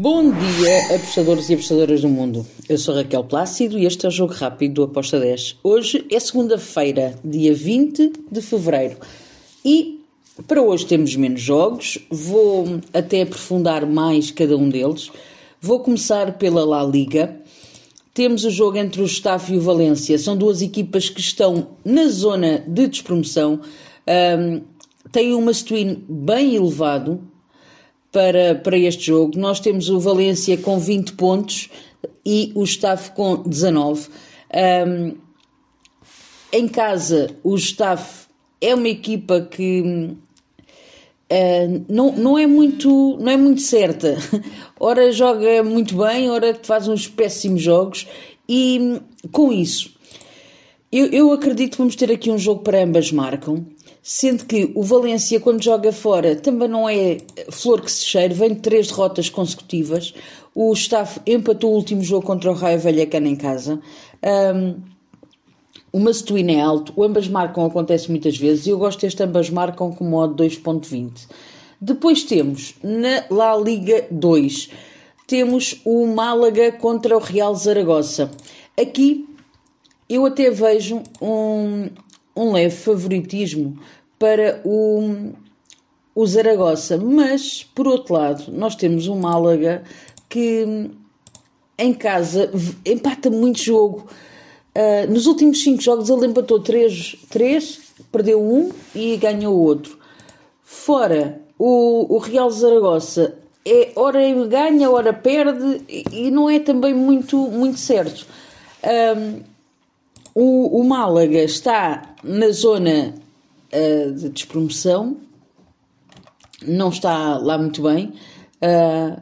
Bom dia, apostadores e apostadoras do mundo. Eu sou Raquel Plácido e este é o Jogo Rápido do Aposta 10. Hoje é segunda-feira, dia 20 de fevereiro. E para hoje temos menos jogos, vou até aprofundar mais cada um deles. Vou começar pela La Liga. Temos o jogo entre o Getafe e o Valência. São duas equipas que estão na zona de despromoção. Um, têm um bem elevado, para, para este jogo. Nós temos o Valência com 20 pontos e o Getafe com 19. Um, em casa, o Getafe é uma equipa que uh, não, não, é muito, não é muito certa. Ora joga muito bem, ora faz uns péssimos jogos e com isso eu, eu acredito que vamos ter aqui um jogo para ambas marcam sendo que o Valência, quando joga fora, também não é flor que se cheire, vem de três derrotas consecutivas. O Staff empatou o último jogo contra o Raio Vallecano em casa. Um, o Macetuíno é alto, o ambas marcam acontece muitas vezes e eu gosto deste ambas marcam com modo 2.20. Depois temos na La Liga 2, temos o Málaga contra o Real Zaragoza. Aqui eu até vejo um, um leve favoritismo para o, o Zaragoza. Mas, por outro lado, nós temos o Málaga que em casa empata muito jogo. Uh, nos últimos 5 jogos ele empatou 3, 3, perdeu um e ganhou outro. Fora, o, o Real Zaragoza é hora ganha, hora perde e, e não é também muito, muito certo. Um, o, o Málaga está na zona uh, de despromoção, não está lá muito bem uh,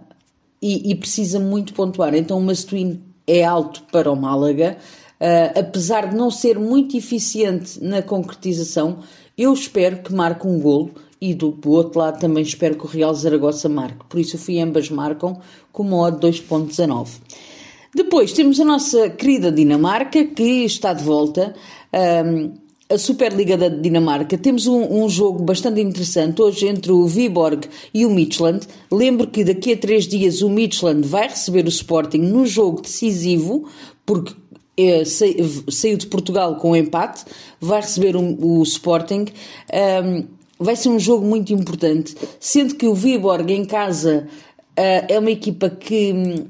e, e, precisa muito pontuar. Então o Mastuíno é alto para o Málaga, uh, apesar de não ser muito eficiente na concretização, eu espero que marque um golo e do, outro lado também espero que o Real Zaragoza marque. Por isso eu fui ambas marcam com uma odd 2.19. Depois temos a nossa querida Dinamarca que está de volta. Um, a Superliga da Dinamarca, temos um, um, jogo bastante interessante hoje entre o Viborg e o Midtjylland. Lembro que daqui a três dias o Midtjylland vai receber o Sporting no jogo decisivo, porque é, saiu de Portugal com um empate, vai receber um, o Sporting. Um, vai ser um jogo muito importante, sendo que o Viborg em casa uh, é uma equipa que,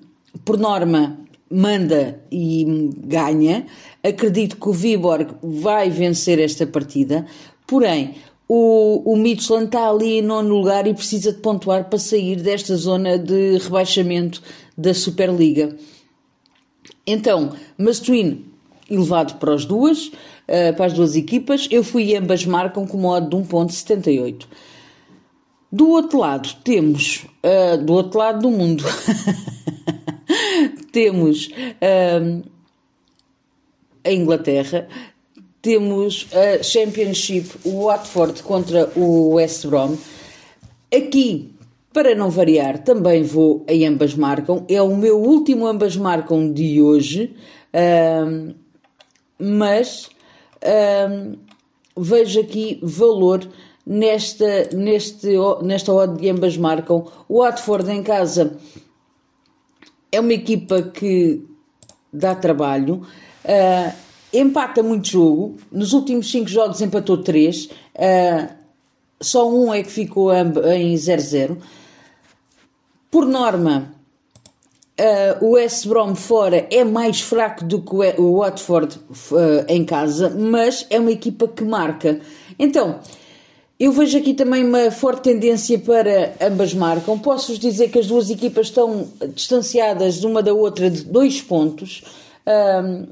por norma, manda e ganha. Acredito que o Viborg vai vencer esta partida, porém o, o está ali em nono lugar e precisa de pontuar para sair desta zona de rebaixamento da Superliga. Então, Mastuíno elevado para as duas, uh, para as duas equipas, eu fui e ambas marcam com modo de 1.78. Do outro lado temos, uh, do outro lado do mundo, temos um, a Inglaterra, temos a Championship, o Watford contra o West Brom. Aqui, para não variar, também vou em ambas marcam. É o meu último ambas marcam de hoje, um, mas um, vejo aqui valor nesta, neste, nesta odd de ambas marcam. O Watford em casa é uma equipa que dá trabalho, uh, empata muito jogo, nos últimos 5 jogos empatou 3, uh, ah, só um é que ficou em 0-0. Por norma, uh, o West Brom fora é mais fraco do que o Watford em casa, mas é uma equipa que marca. Então, eu vejo aqui também uma forte tendência para ambas marcam. Posso-vos dizer que as duas equipas estão distanciadas uma da outra de dois pontos. Um,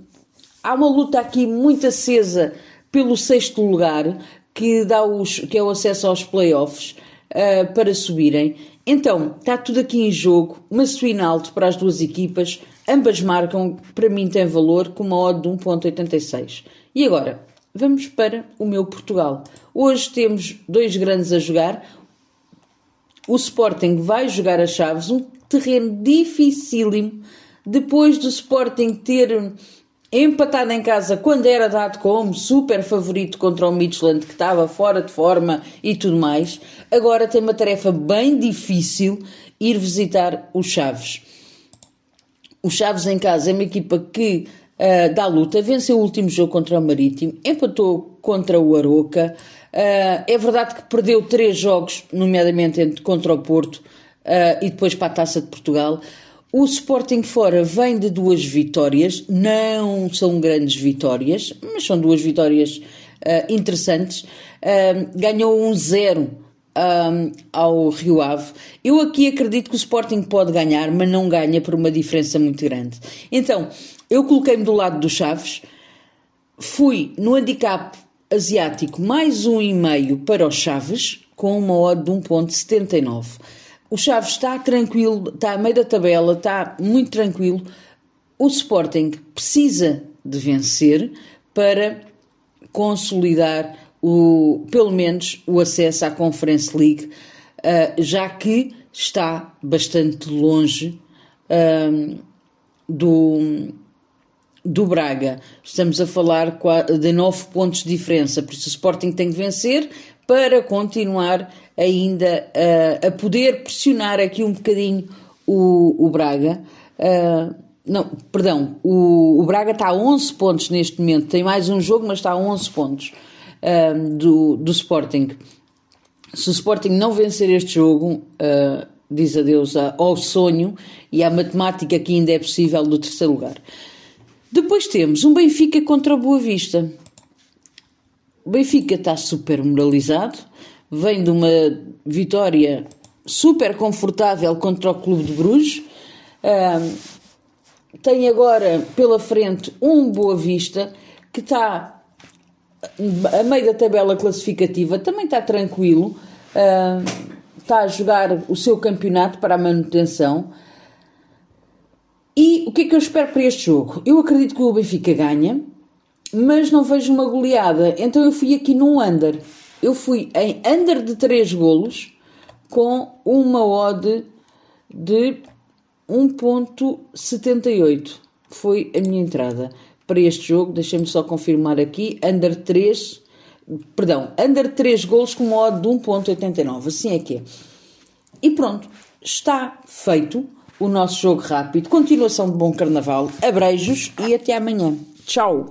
há uma luta aqui muito acesa pelo sexto lugar, que, dá os, que é o acesso aos playoffs uh, para subirem. Então, está tudo aqui em jogo, swing alto para as duas equipas. Ambas marcam, para mim tem valor, com uma odd de 1.86. E agora, vamos para o meu Portugal. Hoje temos dois grandes a jogar. O Sporting vai jogar a Chaves, um terreno dificílimo. Depois do Sporting ter empatado em casa quando era dado como super favorito contra o Midland, que estava fora de forma e tudo mais, agora tem uma tarefa bem difícil ir visitar o Chaves. O Chaves em casa é uma equipa que uh, dá luta, venceu o último jogo contra o Marítimo, empatou contra o Aroca. Uh, é verdade que perdeu três jogos, nomeadamente contra o Porto uh, e depois para a Taça de Portugal. O Sporting fora vem de duas vitórias, não são grandes vitórias, mas são duas vitórias interessantes. ganhou um zero um, ao Rio Ave. Eu aqui acredito que o Sporting pode ganhar, mas não ganha por uma diferença muito grande. Então, eu coloquei-me do lado dos Chaves, fui no handicap asiático mais um e meio para os Chaves, com uma odd de 1.79. O Chaves está tranquilo, está a meio da tabela, está muito tranquilo. O Sporting precisa de vencer para consolidar o, pelo menos o acesso à Conference League, uh, já que está bastante longe uh, do, do Braga. Estamos a falar de 9 pontos de diferença, por isso o Sporting tem que vencer para continuar ainda uh, a poder pressionar aqui um bocadinho o, o Braga. Uh, não, perdão, o, o Braga está a 11 pontos neste momento, tem mais um jogo, mas está a 11 pontos do, do Sporting. Se o Sporting não vencer este jogo, uh, diz adeus ao sonho e à matemática que ainda é possível do terceiro lugar. Depois temos um Benfica contra o Boa Vista. O Benfica está super moralizado, vem de uma vitória super confortável contra o Clube de Bruges. Uh, tem agora pela frente um Boa Vista que está a meio da tabela classificativa também está tranquilo, uh, está a jogar o seu campeonato para a manutenção. E o que é que eu espero para este jogo? Eu acredito que o Benfica ganha, mas não vejo uma goleada, então eu fui aqui num under. Eu fui em under de 3 golos com uma odd de 1.78. Foi a minha entrada para este jogo, deixem-me só confirmar aqui, under 3, perdão, under 3 gols com modo de 1.89, assim é que é. E pronto, está feito o nosso jogo rápido, continuação de bom carnaval, abreijos e até amanhã. Tchau!